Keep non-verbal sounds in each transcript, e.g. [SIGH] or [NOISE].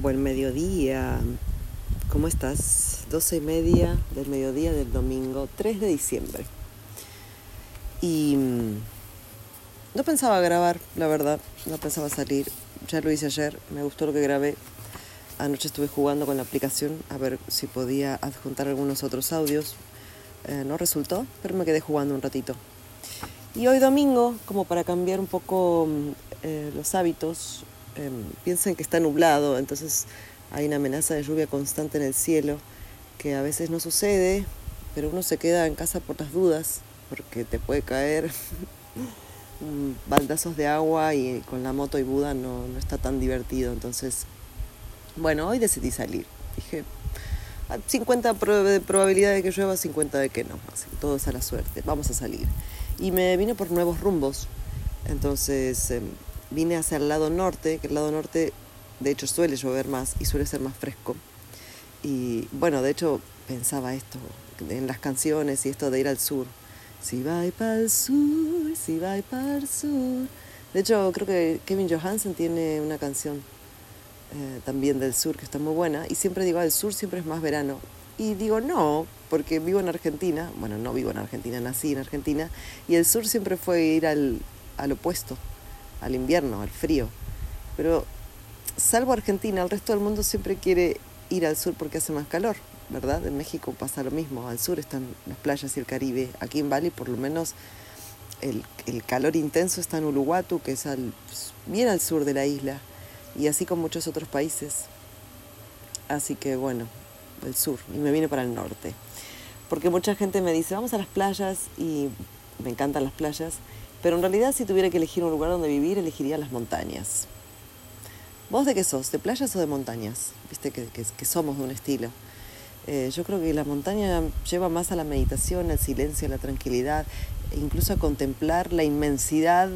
buen mediodía. ¿Cómo estás? 12 y media del mediodía del domingo 3 de diciembre. Y mm, no pensaba grabar, la verdad, no pensaba salir. Ya lo hice ayer, me gustó lo que grabé. Anoche estuve jugando con la aplicación a ver si podía adjuntar algunos otros audios. Eh, no resultó, pero me quedé jugando un ratito. Y hoy domingo, como para cambiar un poco mm, eh, los hábitos, Em, piensen que está nublado, entonces hay una amenaza de lluvia constante en el cielo, que a veces no sucede, pero uno se queda en casa por las dudas, porque te puede caer [LAUGHS] baldazos de agua y con la moto y Buda no, no está tan divertido. Entonces, bueno, hoy decidí salir. Dije, 50 de probabilidad de que llueva, 50 de que no. Así, todo es a la suerte. Vamos a salir. Y me vine por nuevos rumbos. Entonces, em, vine hacia el lado norte, que el lado norte de hecho suele llover más y suele ser más fresco. Y bueno, de hecho pensaba esto en las canciones y esto de ir al sur. Si va para el sur, si va para el sur. De hecho, creo que Kevin Johansen tiene una canción eh, también del sur que está muy buena. Y siempre digo, el sur siempre es más verano. Y digo, no, porque vivo en Argentina. Bueno, no vivo en Argentina, nací en Argentina. Y el sur siempre fue ir al, al opuesto al invierno, al frío. Pero salvo Argentina, el resto del mundo siempre quiere ir al sur porque hace más calor, ¿verdad? En México pasa lo mismo, al sur están las playas y el Caribe. Aquí en Bali por lo menos el, calor intenso está en Uluwatu, que es al, bien al sur de la isla, y así con muchos otros países. Así que bueno, el sur, y me vine para el norte. Porque mucha gente me dice, vamos a las playas, y me encantan las playas, pero en realidad si tuviera que elegir un lugar donde vivir, elegiría las montañas. ¿Vos de qué sos? ¿De playas o de montañas? Viste que, somos de un estilo. Eh, yo creo que la montaña lleva más a la meditación, al silencio, a la tranquilidad, e incluso a contemplar la inmensidad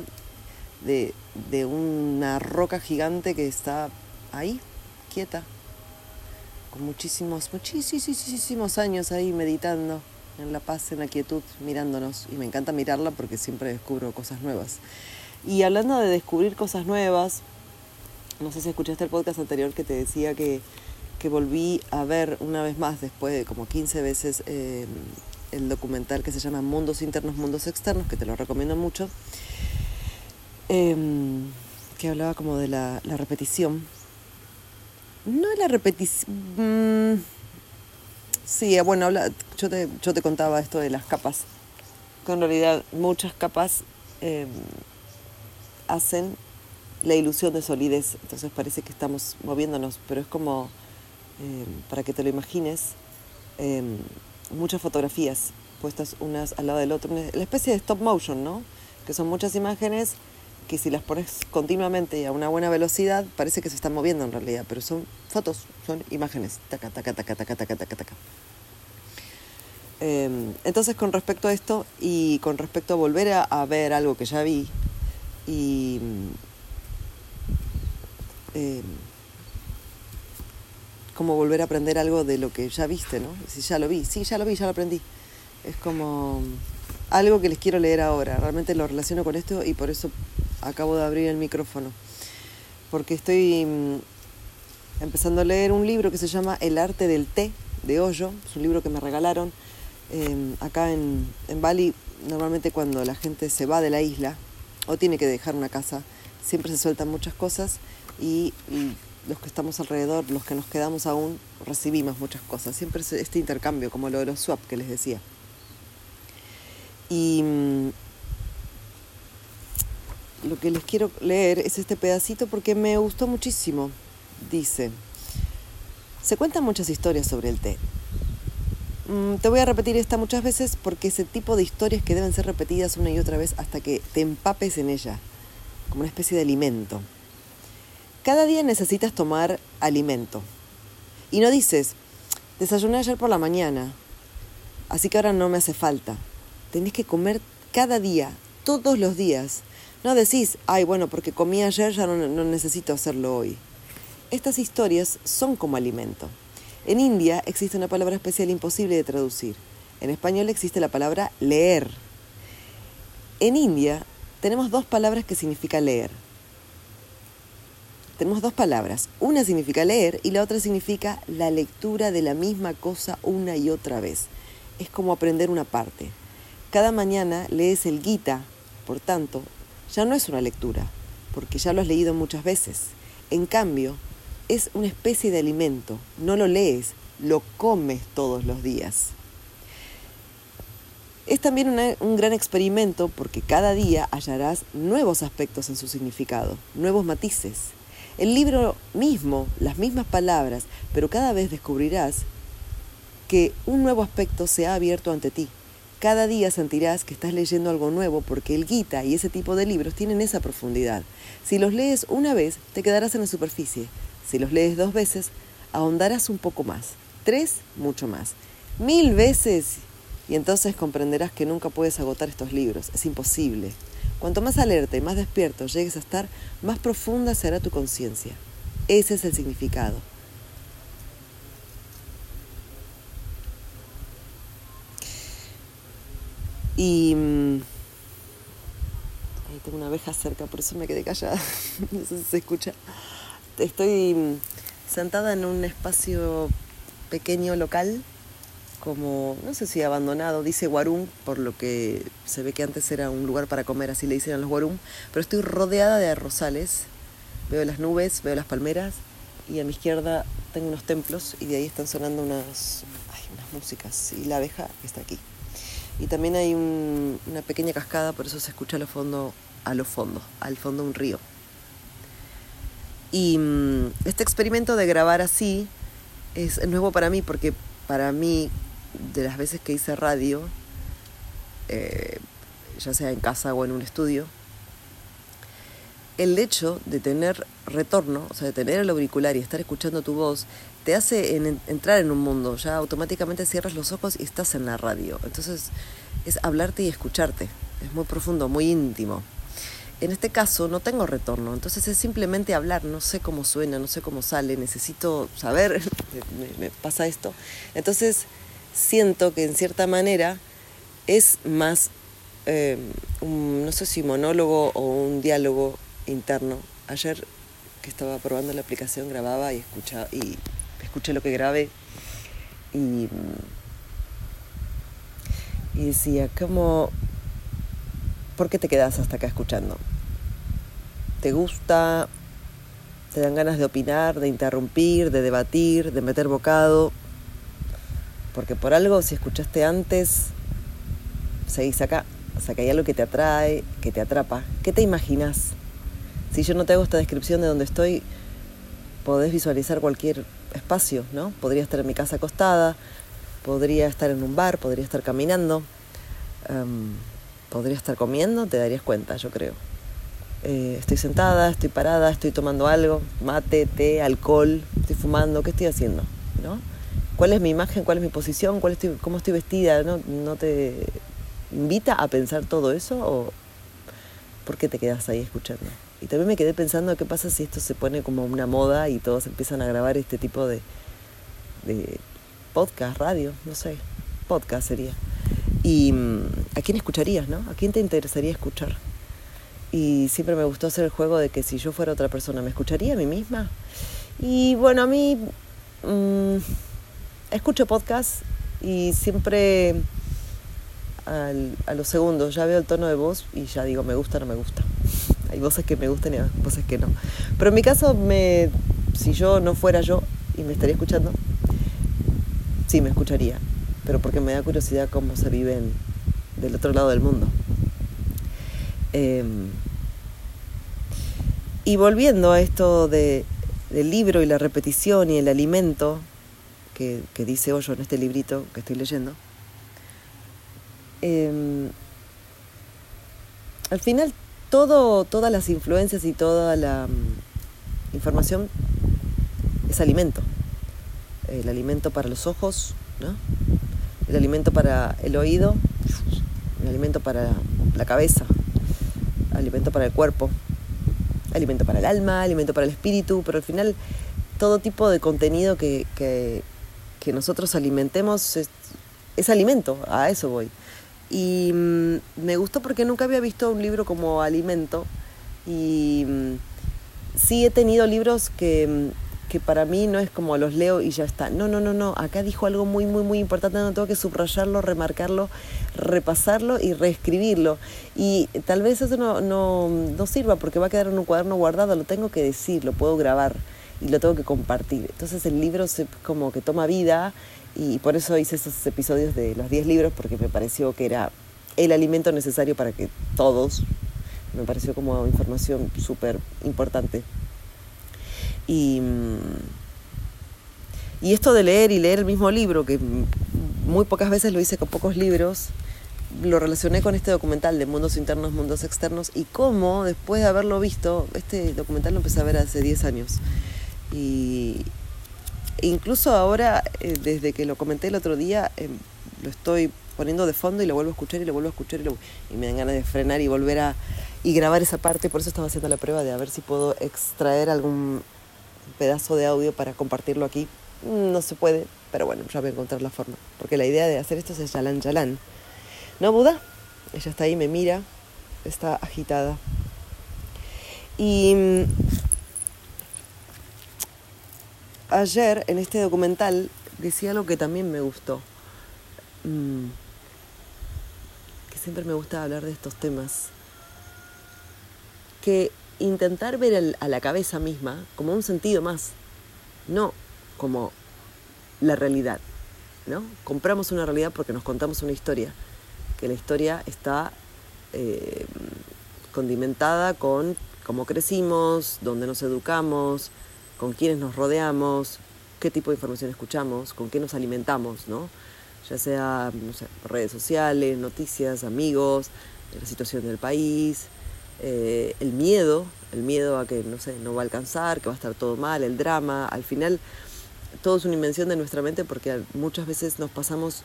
de, de una roca gigante que está ahí, quieta, con muchísimos, muchísimos años ahí meditando en la paz, en la quietud, mirándonos. Y me encanta mirarla porque siempre descubro cosas nuevas. Y hablando de descubrir cosas nuevas, no sé si escuchaste el podcast anterior que te decía que, que volví a ver una vez más, después de como 15 veces, eh, el documental que se llama Mundos Internos, Mundos Externos, que te lo recomiendo mucho, em, que hablaba como de la, la repetición. No la repetición... Mm, Sí, eh, bueno, yo, te, yo te contaba esto de las capas. Con realidad muchas capas em, hacen la ilusión de solidez. Entonces parece que estamos moviéndonos, pero es como, em, para que te lo imagines, em, muchas fotografías puestas unas al lado del otro. La especie de stop motion, ¿no? Que son muchas imágenes que si las pones continuamente y a una buena velocidad, parece que se están moviendo en realidad, pero son fotos, son imágenes. Taca, taca, taca, taca, taca, taca, taca. Em, entonces, con respecto a esto y con respecto a volver a, ver algo que ya vi y. Em, como volver a aprender algo de lo que ya viste, ¿no? Si ya lo vi, sí, ya lo vi, ya lo aprendí. Es como algo que les quiero leer ahora. Realmente lo relaciono con esto y por eso acabo de abrir el micrófono, porque estoy mm, empezando a leer un libro que se llama El arte del té de Hoyo, es un libro que me regalaron em, acá en, en Bali. Normalmente cuando la gente se va de la isla o tiene que dejar una casa, siempre se sueltan muchas cosas y, los que estamos alrededor, los que nos quedamos aún, recibimos muchas cosas. Siempre es este intercambio, como lo de los swap que les decía. Y mm, lo que les quiero leer es este pedacito porque me gustó muchísimo. Dice, se cuentan muchas historias sobre el té. Mm, te voy a repetir esta muchas veces porque ese tipo de historias que deben ser repetidas una y otra vez hasta que te empapes en ella, como una especie de alimento. Cada día necesitas tomar alimento. Y no dices, desayuné ayer por la mañana, así que ahora no me hace falta. Tenés que comer cada día, todos los días, no decís, ay, bueno, porque comí ayer, ya no, necesito hacerlo hoy. Estas historias son como alimento. En India existe una palabra especial imposible de traducir. En español existe la palabra leer. En India tenemos dos palabras que significan leer. tenemos dos palabras. Una significa leer y la otra significa la lectura de la misma cosa una y otra vez. Es como aprender una parte. Cada mañana lees el Gita, por tanto, ya no es una lectura, porque ya lo has leído muchas veces. En cambio, es una especie de alimento. No lo lees, lo comes todos los días. Es también un gran experimento porque cada día hallarás nuevos aspectos en su significado, nuevos matices. El libro mismo, las mismas palabras, pero cada vez descubrirás que un nuevo aspecto se ha abierto ante ti. Cada día sentirás que estás leyendo algo nuevo porque el Gita y ese tipo de libros tienen esa profundidad. Si los lees una vez, te quedarás en la superficie. Si los lees dos veces, ahondarás un poco más. Tres, mucho más. Mil veces y entonces comprenderás que nunca puedes agotar estos libros, es imposible. Cuanto más alerta y más despierto llegues a estar, más profunda será tu conciencia. Ese es el significado. Y... Mm, ahí tengo una abeja cerca, por eso me quedé callada. [LAUGHS] no sé si se escucha. Estoy mm, sentada en un espacio pequeño local como, no sé si abandonado, dice Guarum, por lo que se ve que antes era un lugar para comer, así le dicen a los Guarum, pero estoy rodeada de arrozales, veo las nubes, veo las palmeras y a mi izquierda tengo unos templos y de ahí están sonando unas, unas músicas y la abeja está aquí. Y también hay una pequeña cascada, por eso se escucha a lo fondo, a lo fondo, al fondo un río. Y mm, este experimento de grabar así es nuevo para mí porque para mí de las veces que hice radio, eh, ya sea en casa o en un estudio, el hecho de tener retorno, o sea, de tener el auricular y estar escuchando tu voz, te hace entrar en un mundo, ya automáticamente cierras los ojos y estás en la radio. Entonces es hablarte y escucharte, es muy profundo, muy íntimo. En este caso no tengo retorno, entonces es simplemente hablar, no sé cómo suena, no sé cómo sale, necesito saber, [LAUGHS] me pasa esto. Entonces siento que en cierta manera es más, eh, un, no sé si monólogo o un diálogo interno. Ayer que estaba probando la aplicación grababa y escuchaba y escuché lo que grabé y, y decía, ¿cómo, ¿por qué te quedas hasta acá escuchando? ¿Te gusta? ¿Te dan ganas de opinar, de interrumpir, de debatir, de meter bocado? Porque por algo, si escuchaste antes, seguís acá. O sea, que hay algo que te atrae, que te atrapa. ¿Qué te imaginas? Si yo no te hago esta descripción de donde estoy, podés visualizar cualquier espacio, ¿no? Podría estar en mi casa acostada, podría estar en un bar, podría estar caminando, em, podría estar comiendo, te darías cuenta, yo creo. Eh, estoy sentada, estoy parada, estoy tomando algo, mate, té, alcohol, estoy fumando, ¿qué estoy haciendo? ¿No? cuál es mi imagen, cuál es mi posición, cuál estoy, cómo estoy vestida, ¿no? ¿no te invita a pensar todo eso o por qué te quedas ahí escuchando? Y también me quedé pensando qué pasa si esto se pone como una moda y todos empiezan a grabar este tipo de, podcast, radio, no sé, podcast sería. Y mm, a quién escucharías, ¿no? ¿A quién te interesaría escuchar? Y siempre me gustó hacer el juego de que si yo fuera otra persona, ¿me escucharía a mí misma? Y bueno, a mí... Mmm, escucho podcast y siempre a los segundos ya veo el tono de voz y ya digo, me gusta o no me gusta. Hay voces que me gustan y hay voces que no. Pero en mi caso, me, si yo no fuera yo y me estaría escuchando, sí me escucharía. Pero porque me da curiosidad cómo se vive del otro lado del mundo. Em, y volviendo a esto de, del libro y la repetición y el alimento, que, dice Hoyo en este librito que estoy leyendo, em, al final todo, todas las influencias y toda la mm, información es alimento. El alimento para los ojos, ¿no? el alimento para el oído, el alimento para la cabeza, alimento para el cuerpo, alimento para el alma, alimento para el espíritu, pero al final todo tipo de contenido que, que nosotros alimentemos es, alimento, a eso voy. Y mm, me gustó porque nunca había visto un libro como alimento y, mm, sí he tenido libros que, que para mí no es como los leo y ya está. No, no, no, no. Acá dijo algo muy, muy, muy importante. No tengo que subrayarlo, remarcarlo, repasarlo y reescribirlo. Y tal vez eso no, no, no sirva porque va a quedar en un cuaderno guardado. Lo tengo que decir, lo puedo grabar y lo tengo que compartir. Entonces el libro se, como que toma vida y por eso hice esos episodios de los 10 libros porque me pareció que era el alimento necesario para que todos, me pareció como información súper importante. Y, y esto de leer y leer el mismo libro, que muy pocas veces lo hice con pocos libros, lo relacioné con este documental de Mundos Internos, Mundos Externos y cómo después de haberlo visto, este documental lo empecé a ver hace 10 años. Y incluso ahora, eh, desde que lo comenté el otro día, eh, lo estoy poniendo de fondo y lo vuelvo a escuchar y lo vuelvo a escuchar y, y me dan ganas de frenar y volver a y grabar esa parte. Por eso estaba haciendo la prueba de a ver si puedo extraer algún pedazo de audio para compartirlo aquí. No se puede, pero bueno, ya voy a encontrar la forma. Porque la idea de hacer esto es Yalan Yalan. ¿No, Buda? Ella está ahí, me mira, está agitada. Y mm, ayer en este documental decía algo que también me gustó. Mm, que siempre me gusta hablar de estos temas. Que intentar ver a la cabeza misma como un sentido más, no como la realidad. ¿no? Compramos una realidad porque nos contamos una historia, que la historia está eh, condimentada con cómo crecimos, dónde nos educamos, con quiénes nos rodeamos, qué tipo de información escuchamos, con qué nos alimentamos, ¿no? ya sea redes sociales, noticias, amigos, la situación del país, eh, el miedo, el miedo a que no sé, no va a alcanzar, que va a estar todo mal, el drama, al final todo es una invención de nuestra mente porque muchas veces nos pasamos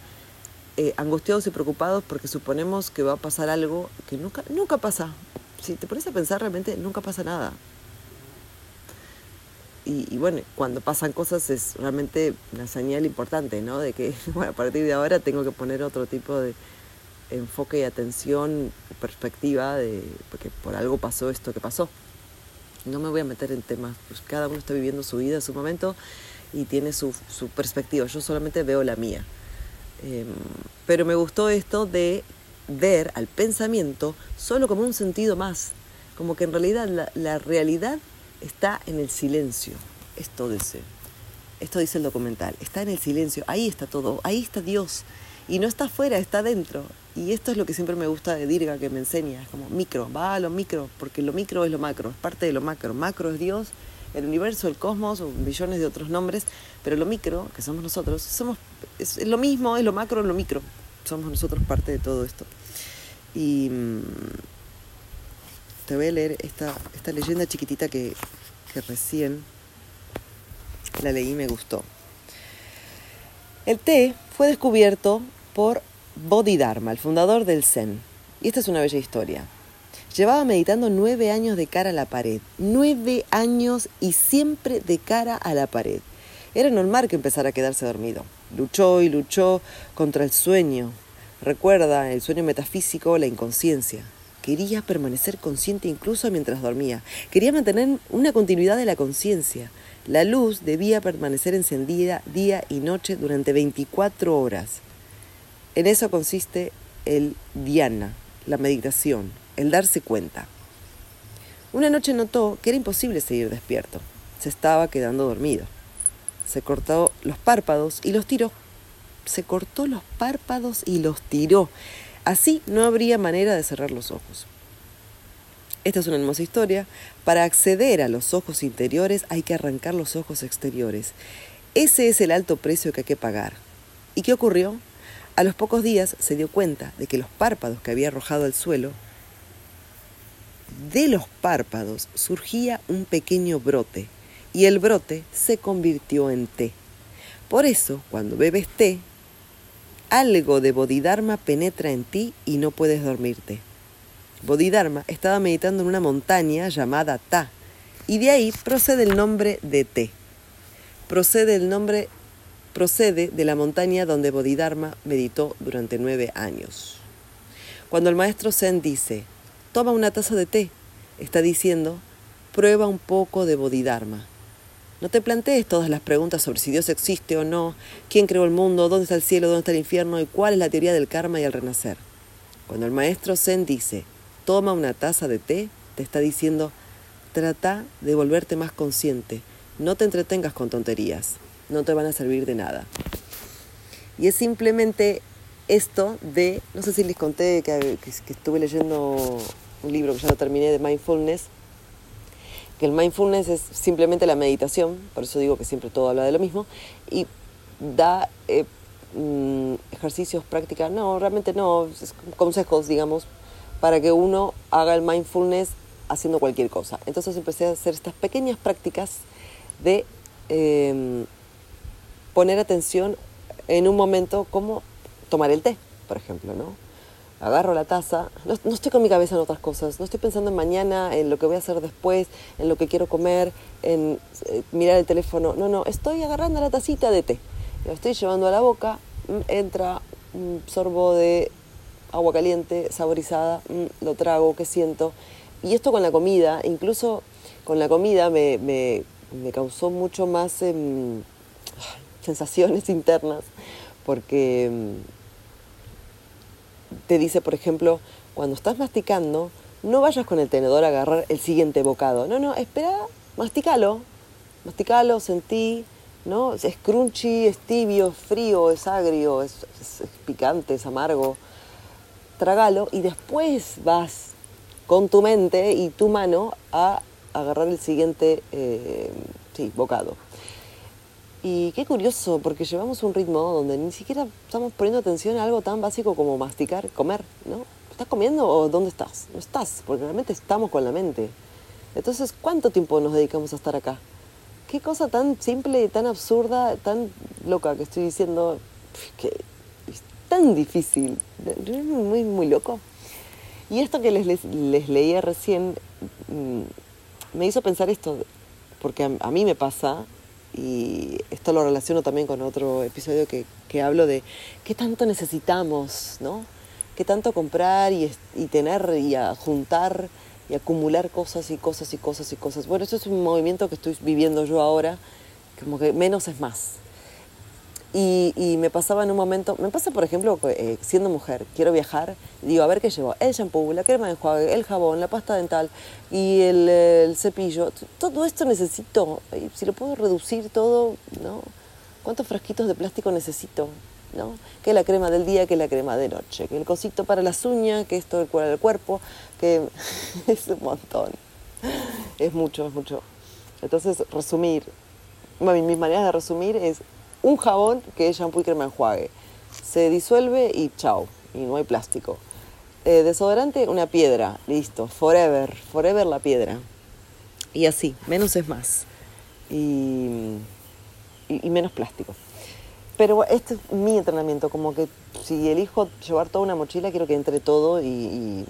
eh, angustiados y preocupados porque suponemos que va a pasar algo que nunca, nunca pasa. Si te pones a pensar realmente nunca pasa nada y, bueno, cuando pasan cosas es realmente una señal importante, ¿no? De que, [LAUGHS] bueno, a partir de ahora tengo que poner otro tipo de enfoque y atención, perspectiva, de, porque por algo pasó esto que pasó. No me voy a meter en temas, pues cada uno está viviendo su vida, su momento, y tiene su, su perspectiva. Yo solamente veo la mía. Em, pero me gustó esto de ver al pensamiento solo como un sentido más, como que en realidad la realidad está en el silencio. Esto dice, esto dice el documental, está en el silencio, ahí está todo, ahí está Dios. Y no está afuera, está dentro. Y esto es lo que siempre me gusta de Dirga, que me enseña, es como micro, va a lo micro, porque lo micro es lo macro, es parte de lo macro. Macro es Dios, el universo, el cosmos, o billones de otros nombres, pero lo micro, que somos nosotros, somos es lo mismo, es lo macro, es lo micro. Somos nosotros parte de todo esto. Y mm, te voy a leer esta, leyenda chiquitita que, que recién la leí y me gustó. El té fue descubierto por Bodhidharma, el fundador del Zen. Y esta es una bella historia. Llevaba meditando nueve años de cara a la pared. Nueve años y siempre de cara a la pared. Era normal que empezara a quedarse dormido. Luchó y luchó contra el sueño. Recuerda el sueño metafísico, la inconsciencia. Quería permanecer consciente incluso mientras dormía. Quería mantener una continuidad de la conciencia. La luz debía permanecer encendida día y noche durante 24 horas. En eso consiste el dhyana, la meditación, el darse cuenta. Una noche notó que era imposible seguir despierto. Se estaba quedando dormido. Se cortó los párpados y los tiró. Se cortó los párpados y los tiró. Así no habría manera de cerrar los ojos. Esta es una hermosa historia. Para acceder a los ojos interiores hay que arrancar los ojos exteriores. Ese es el alto precio que hay que pagar. ¿Y qué ocurrió? A los pocos días se dio cuenta de que los párpados que había arrojado al suelo, de los párpados surgía un pequeño brote y el brote se convirtió en té. Por eso, cuando bebes té, algo de Bodhidharma penetra en ti y no puedes dormirte. Bodhidharma estaba meditando en una montaña llamada Ta, y de ahí procede el nombre de Te. Procede el nombre procede de la montaña donde Bodhidharma meditó durante nueve años. Cuando el maestro Zen dice, toma una taza de té, está diciendo, prueba un poco de Bodhidharma. No te plantees todas las preguntas sobre si Dios existe o no, quién creó el mundo, dónde está el cielo, dónde está el infierno y cuál es la teoría del karma y el renacer. Cuando el maestro Zen dice, toma una taza de té, te está diciendo, trata de volverte más consciente, no te entretengas con tonterías, no te van a servir de nada. Y es simplemente esto de, no sé si les conté que, que estuve leyendo un libro que ya lo terminé de mindfulness, que el mindfulness es simplemente la meditación, por eso digo que siempre todo habla de lo mismo, y da eh, mm, ejercicios, prácticas, no, realmente no, consejos, digamos, para que uno haga el mindfulness haciendo cualquier cosa. Entonces empecé a hacer estas pequeñas prácticas de em, poner atención en un momento como tomar el té, por ejemplo, ¿no? Agarro la taza, no, estoy con mi cabeza en otras cosas, no estoy pensando en mañana, en lo que voy a hacer después, en lo que quiero comer, en eh, mirar el teléfono, no, no, estoy agarrando la tacita de té, lo estoy llevando a la boca, mm, entra un sorbo de agua caliente, saborizada, mm, lo trago, ¿qué siento? Y esto con la comida, incluso con la comida me, me, me causó mucho más em, sensaciones [LAUGHS] internas, porque em, te dice, por ejemplo, cuando estás masticando, no vayas con el tenedor a agarrar el siguiente bocado. No, no, espera, masticalo. Masticalo, sentí, ¿no? Es crunchy, es tibio, es frío, es agrio, es, picante, es amargo. Trágalo y después vas con tu mente y tu mano a agarrar el siguiente eh, bocado. Y qué curioso, porque llevamos un ritmo donde ni siquiera estamos poniendo atención a algo tan básico como masticar, comer, ¿no? ¿Estás comiendo o dónde estás? No estás, porque realmente estamos con la mente. Entonces, ¿cuánto tiempo nos dedicamos a estar acá? Qué cosa tan simple tan absurda, tan loca que estoy diciendo, que es tan difícil, muy, muy loco. Y esto que les, les, leía recién mm, me hizo pensar esto, porque a mí me pasa y esto lo relaciono también con otro episodio que, que hablo de qué tanto necesitamos, ¿no? Qué tanto comprar y, y tener y juntar y acumular cosas y cosas y cosas y cosas. Bueno, eso es un movimiento que estoy viviendo yo ahora, como que menos es más. Y, me pasaba en un momento, me pasa por ejemplo, eh, siendo mujer, quiero viajar, digo, a ver qué llevo, el shampoo, la crema de enjuague, el jabón, la pasta dental y el, cepillo, todo esto necesito, si lo puedo reducir todo, ¿no? ¿Cuántos frasquitos de plástico necesito? ¿no? Que la crema del día, que la crema de noche, que el cosito para las uñas, que esto del cuerpo, que [LAUGHS] es un montón, es mucho, es mucho. Entonces, resumir, mis maneras de resumir es un jabón que es shampoo y crema enjuague. Se disuelve y chao, y no hay plástico. Eh, desodorante, una piedra, listo, forever, forever la piedra. Y así, menos es más. Y, y, menos plástico. Pero este es mi entrenamiento, como que si elijo llevar toda una mochila, quiero que entre todo y, y,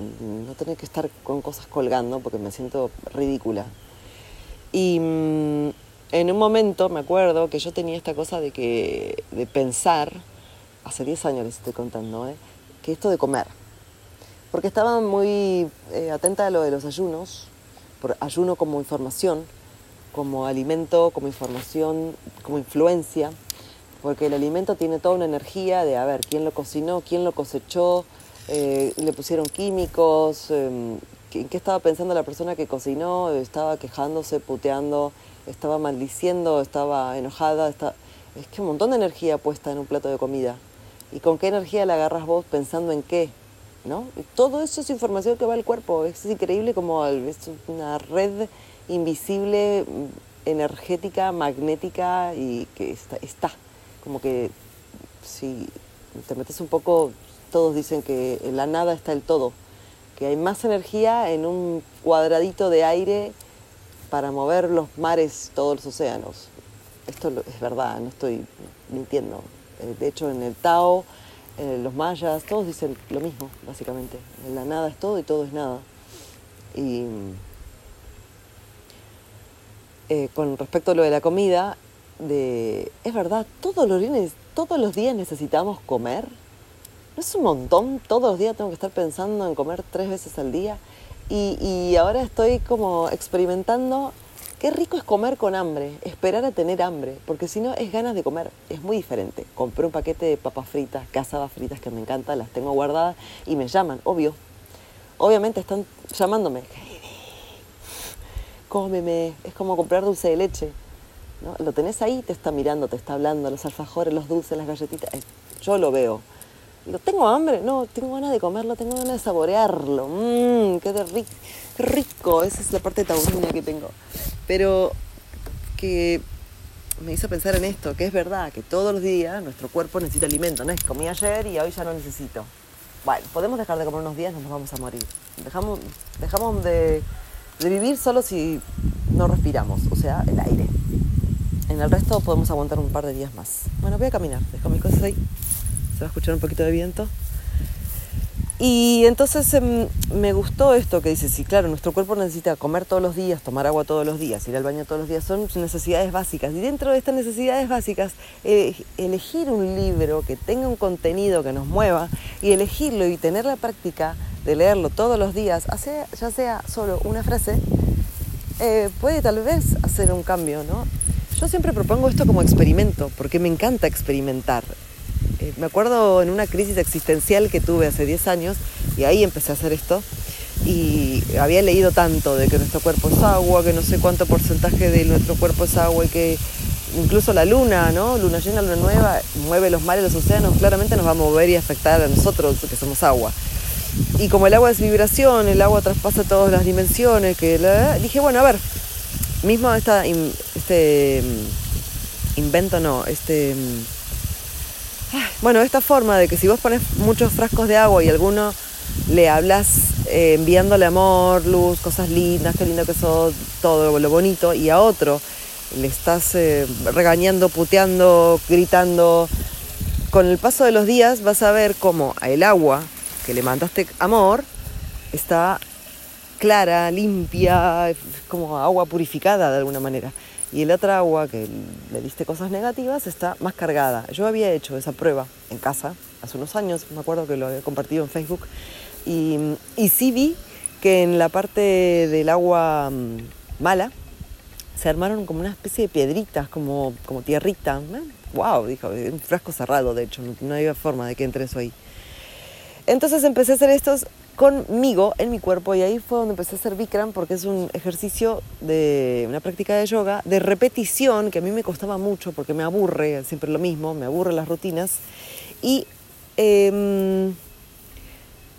no tener que estar con cosas colgando porque me siento ridícula. Y mm, en un momento me acuerdo que yo tenía esta cosa de que de pensar, hace 10 años les estoy contando, ¿eh? que esto de comer. Porque estaba muy eh, atenta a lo de los ayunos, por ayuno como información, como alimento, como información, como influencia, porque el alimento tiene toda una energía de, a ver, quién lo cocinó, quién lo cosechó, eh, le pusieron químicos, em, en qué estaba pensando la persona que cocinó, estaba quejándose, puteando, estaba maldiciendo, estaba enojada, está... es que un montón de energía puesta en un plato de comida. ¿Y con qué energía la agarras vos pensando en qué? ¿No? todo eso es información que va al cuerpo. Es increíble como es una red invisible, mm, energética, magnética y que está, está. Como que si te metes un poco, todos dicen que en la nada está el todo, que hay más energía en un cuadradito de aire para mover los mares, todos los océanos. Esto es verdad, no estoy mintiendo. Eh, de hecho, en el Tao, los mayas, todos dicen lo mismo, básicamente. En la nada es todo y todo es nada. Y eh, con respecto a lo de la comida, de, es verdad, todos los, todos los días necesitamos comer. ¿No es un montón? Todos los días tengo que estar pensando en comer tres veces al día. Y, y ahora estoy como experimentando qué rico es comer con hambre, esperar a tener hambre, porque si no es ganas de comer, es muy diferente. Compré un paquete de papas fritas, cazadas fritas que me encantan, las tengo guardadas y me llaman, obvio. Obviamente están llamándome, cómeme, es como comprar dulce de leche. ¿no? Lo tenés ahí, te está mirando, te está hablando, los alfajores, los dulces, las galletitas. Yo lo veo. ¿Tengo hambre? No, tengo ganas de comerlo, tengo ganas de saborearlo. Mmm, qué, rico, rico. Esa es la parte taurina que tengo. Pero que me hizo pensar en esto, que es verdad que todos los días nuestro cuerpo necesita alimento. No es comí ayer y hoy ya no necesito. Bueno, podemos dejar de comer unos días, nos vamos a morir. Dejamos, dejamos de de vivir solo si no respiramos, o sea, el aire. En el resto podemos aguantar un par de días más. Bueno, voy a caminar, dejo mis cosas ahí. Se va a escuchar un poquito de viento. Y entonces em, me gustó esto que dice, sí, claro, nuestro cuerpo necesita comer todos los días, tomar agua todos los días, ir al baño todos los días, son necesidades básicas. Y dentro de estas necesidades básicas, eh, elegir un libro que tenga un contenido que nos mueva y elegirlo y tener la práctica de leerlo todos los días, ya sea solo una frase, eh, puede tal vez hacer un cambio, ¿no? Yo siempre propongo esto como experimento, porque me encanta experimentar. Me acuerdo en una crisis existencial que tuve hace 10 años, y ahí empecé a hacer esto, y había leído tanto de que nuestro cuerpo es agua, que no sé cuánto porcentaje de nuestro cuerpo es agua, y que incluso la luna, ¿no? Luna llena, luna nueva, mueve los mares, los océanos, claramente nos va a mover y afectar a nosotros, que somos agua y como el agua es vibración, el agua traspasa todas las dimensiones, que dije, bueno, a ver, mismo esta, este mm, invento, no, este... Bueno, esta forma de que si vos pones muchos frascos de agua y alguno le hablas eh, enviándole amor, luz, cosas lindas, qué lindo que sos, todo lo bonito, y a otro le estás eh, regañando, puteando, gritando, con el paso de los días vas a ver cómo el agua que le mandaste amor está clara, limpia, como agua purificada de alguna manera. Y el otro agua que le diste cosas negativas está más cargada. Yo había hecho esa prueba en casa hace unos años, me acuerdo que lo había compartido en Facebook, y, y sí vi que en la parte del agua mm, mala se armaron como una especie de piedritas, como, como tierrita. ¡Wow! Dijo, un frasco cerrado, de hecho, no, no había forma de que entre eso ahí. Entonces empecé a hacer estos conmigo, en mi cuerpo, y ahí fue donde empecé a hacer Bikram, porque es un ejercicio de una práctica de yoga, de repetición, que a mí me costaba mucho porque me aburre, siempre lo mismo, me aburren las rutinas, y em,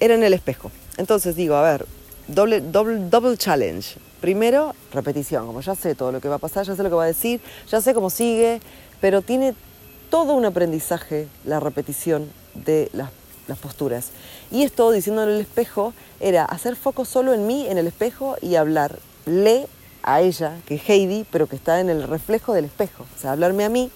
era en el espejo. Entonces digo, a ver, doble, doble, double challenge. Primero, repetición, como ya sé todo lo que va a pasar, ya sé lo que va a decir, ya sé cómo sigue, pero tiene todo un aprendizaje la repetición de las las posturas. Y esto, diciéndole el espejo, era hacer foco solo en mí, en el espejo, y hablarle a ella, que es Heidi, pero que está en el reflejo del espejo. O sea, hablarme a mí,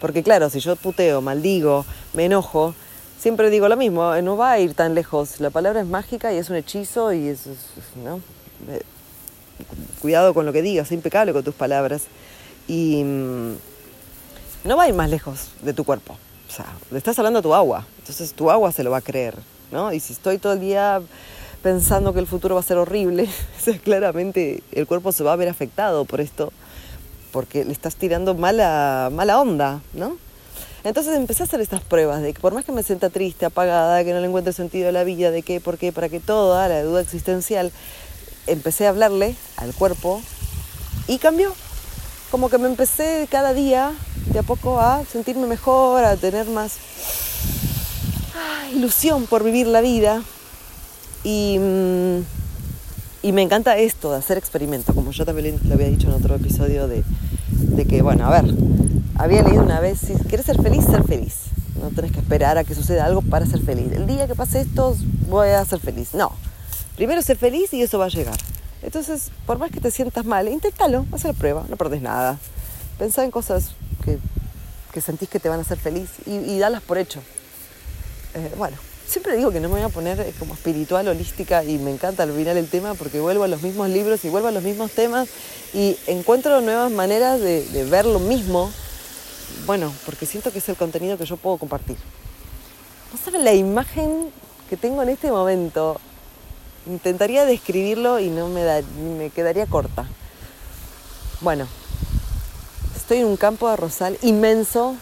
porque claro, si yo puteo, maldigo, me enojo, siempre digo lo mismo, no va a ir tan lejos. La palabra es mágica y es un hechizo y es. Eh, cuidado con lo que digas, impecable con tus palabras. Y mm, no va a ir más lejos de tu cuerpo. O sea, le estás hablando a tu agua, entonces tu agua se lo va a creer, ¿no? Y si estoy todo el día pensando que el futuro va a ser horrible, [LAUGHS] claramente el cuerpo se va a ver afectado por esto, porque le estás tirando mala, mala onda, ¿no? Entonces empecé a hacer estas pruebas de que por más que me sienta triste, apagada, que no le encuentre sentido a la vida, de qué, por qué, para qué, toda la duda existencial, empecé a hablarle al cuerpo y cambió. Como que me empecé cada día de a poco a sentirme mejor, a tener más ilusión por vivir la vida. Y, mm, y, me encanta esto de hacer experimento, como yo también lo había dicho en otro episodio, de, de que, bueno, a ver, había leído una vez, si quieres ser feliz, ser feliz. No tenés que esperar a que suceda algo para ser feliz. El día que pase esto, voy a ser feliz. No. Primero ser feliz y eso va a llegar. Entonces, por más que te sientas mal, inténtalo, haz la prueba, no perdés nada. Pensá en cosas que, sentís que te van a hacer feliz y, y dalas por hecho. Eh, bueno, siempre digo que no me voy a poner eh, como espiritual, holística y me encanta al final el tema porque vuelvo a los mismos libros y vuelvo a los mismos temas y encuentro nuevas maneras de, de ver lo mismo. Bueno, porque siento que es el contenido que yo puedo compartir. No saben la imagen que tengo en este momento Intentaría describirlo y no me, da, me quedaría corta. Bueno, estoy en un campo de arrozal inmenso.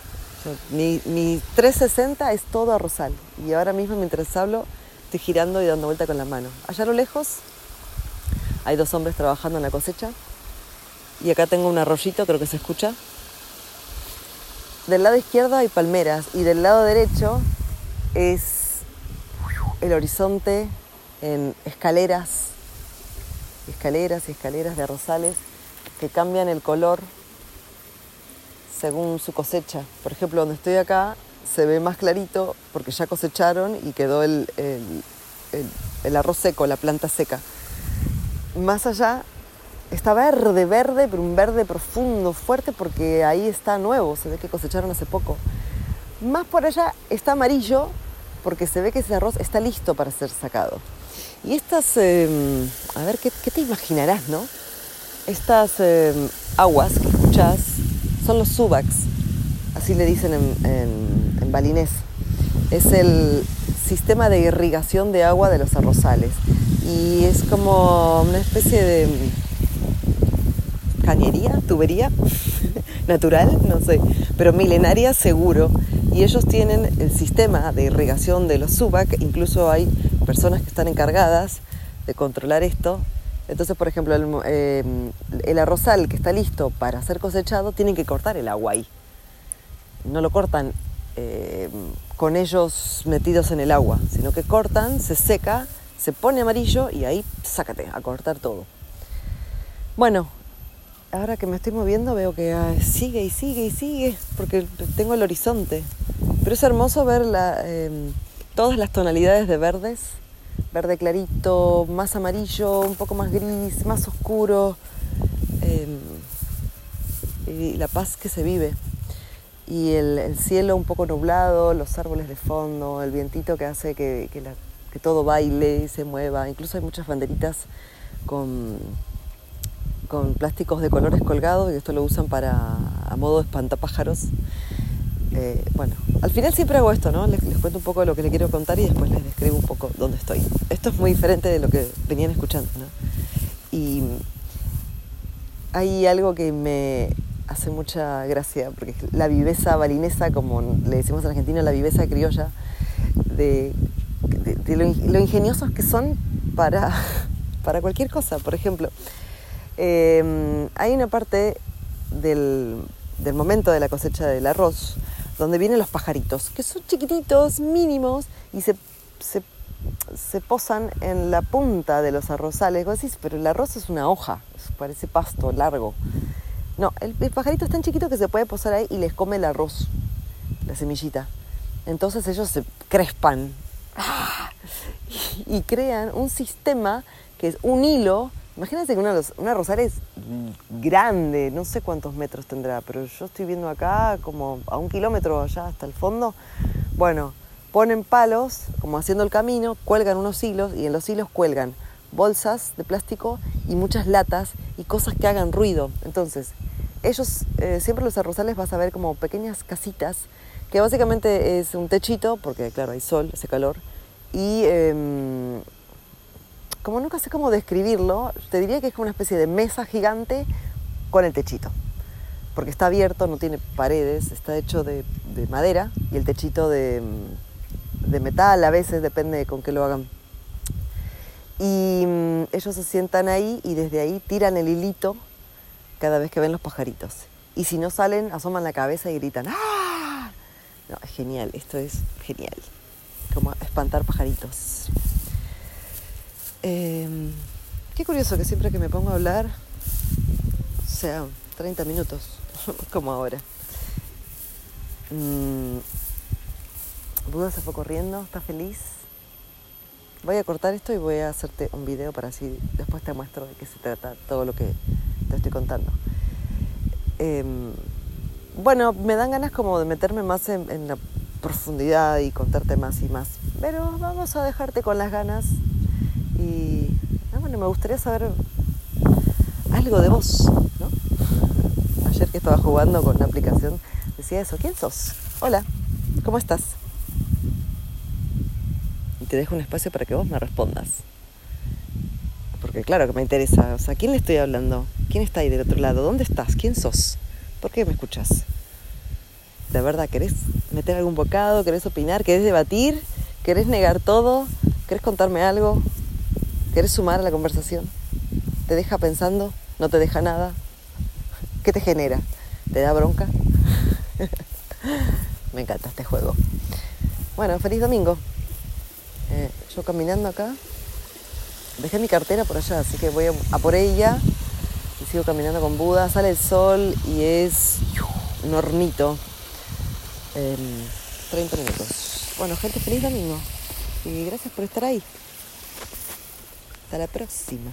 Mi, mi 360 es todo arrozal. Y ahora mismo mientras hablo estoy girando y dando vuelta con la mano. Allá a lo lejos hay dos hombres trabajando en la cosecha. Y acá tengo un arroyito, creo que se escucha. Del lado izquierdo hay palmeras y del lado derecho es el horizonte en escaleras, escaleras y escaleras de arrozales que cambian el color según su cosecha. Por ejemplo, donde estoy acá se ve más clarito porque ya cosecharon y quedó el, el, arroz seco, la planta seca. Más allá está verde, verde, pero un verde profundo, fuerte, porque ahí está nuevo, se ve que cosecharon hace poco. Más por allá está amarillo, porque se ve que ese arroz está listo para ser sacado. Y estas, em, a ver, ¿qué, te imaginarás, no? Estas em, aguas que escuchas son los subacs, así le dicen en, en balinés. Es el sistema de irrigación de agua de los arrozales. Y es como una especie de cañería, tubería [LAUGHS] natural, no sé, pero milenaria seguro. Y ellos tienen el sistema de irrigación de los subac, incluso hay personas que están encargadas de controlar esto. Entonces, por ejemplo, el, eh, el arrozal que está listo para ser cosechado, tienen que cortar el agua ahí. No lo cortan eh, con ellos metidos en el agua, sino que cortan, se seca, se pone amarillo y ahí sácate a cortar todo. Bueno, ahora que me estoy moviendo veo que ah, sigue y sigue y sigue, porque tengo el horizonte. Pero es hermoso ver em, todas las tonalidades de verdes, verde clarito, más amarillo, un poco más gris, más oscuro, em, la paz que se vive. Y el, cielo un poco nublado, los árboles de fondo, el vientito que hace que, que todo baile y se mueva. Incluso hay muchas banderitas con, con plásticos de colores colgados y esto lo usan para a modo de espantapájaros eh, bueno, al final siempre hago esto, ¿no? Les, cuento un poco de lo que les quiero contar y después les describo un poco dónde estoy. Esto es muy diferente de lo que venían escuchando, ¿no? Y hay algo que me hace mucha gracia, porque la viveza balinesa, como le decimos en Argentina, la viveza criolla, de, lo, ingeniosos que son para, [LAUGHS] para cualquier cosa. Por ejemplo, eh, hay una parte del, del momento de la cosecha del arroz donde vienen los pajaritos, que son chiquititos, mínimos, y se, se, posan en la punta de los arrozales. Vos decís, pero el arroz es una hoja, parece pasto largo. No, el, pajarito es tan chiquito que se puede posar ahí y les come el arroz, la semillita. Entonces ellos se crespan y crean un sistema que es un hilo Imagínense que una, una es grande, no sé cuántos metros tendrá, pero yo estoy viendo acá como a un kilómetro allá hasta el fondo. Bueno, ponen palos, como haciendo el camino, cuelgan unos hilos y en los hilos cuelgan bolsas de plástico y muchas latas y cosas que hagan ruido. Entonces, ellos, eh, siempre los arrozales vas a ver como pequeñas casitas, que básicamente es un techito, porque claro, hay sol, hace calor, y em, como nunca sé cómo describirlo, te diría que es como una especie de mesa gigante con el techito. Porque está abierto, no tiene paredes, está hecho de, madera y el techito de, de, metal, a veces depende de con qué lo hagan. Y mm, ellos se sientan ahí y desde ahí tiran el hilito cada vez que ven los pajaritos. Y si no salen, asoman la cabeza y gritan ¡Ah! No, es genial, esto es genial. Como espantar pajaritos. Em, qué curioso que siempre que me pongo a hablar, sea 30 minutos, [LAUGHS] como ahora. Mm, Buda se fue corriendo, está feliz. Voy a cortar esto y voy a hacerte un video para así después te muestro de qué se trata todo lo que te estoy contando. Em, bueno, me dan ganas como de meterme más en la profundidad y contarte más y más. Pero vamos a dejarte con las ganas y ah, bueno, me gustaría saber algo de vos, ¿no? Ayer que estaba jugando con una aplicación decía eso, ¿quién sos? Hola, ¿cómo estás? Y te dejo un espacio para que vos me respondas. porque claro que me interesa. O sea, ¿quién le estoy hablando? ¿Quién está ahí del otro lado? ¿Dónde estás? ¿Quién sos? ¿Por qué me escuchas? ¿De verdad querés meter algún bocado? ¿Querés opinar? ¿Querés debatir? ¿Querés negar todo? ¿Querés contarme algo? ¿Querés sumar a la conversación? ¿Te deja pensando? ¿No te deja nada? ¿Qué te genera? ¿Te da bronca? [LAUGHS] Me encanta este juego. Bueno, feliz domingo. Eh, yo caminando acá. Dejé mi cartera por allá, así que voy a, por ella. Y sigo caminando con Buda. Sale el sol y es un hornito. 30 minutos. Bueno, gente, feliz domingo. Y gracias por estar ahí. Hasta la próxima.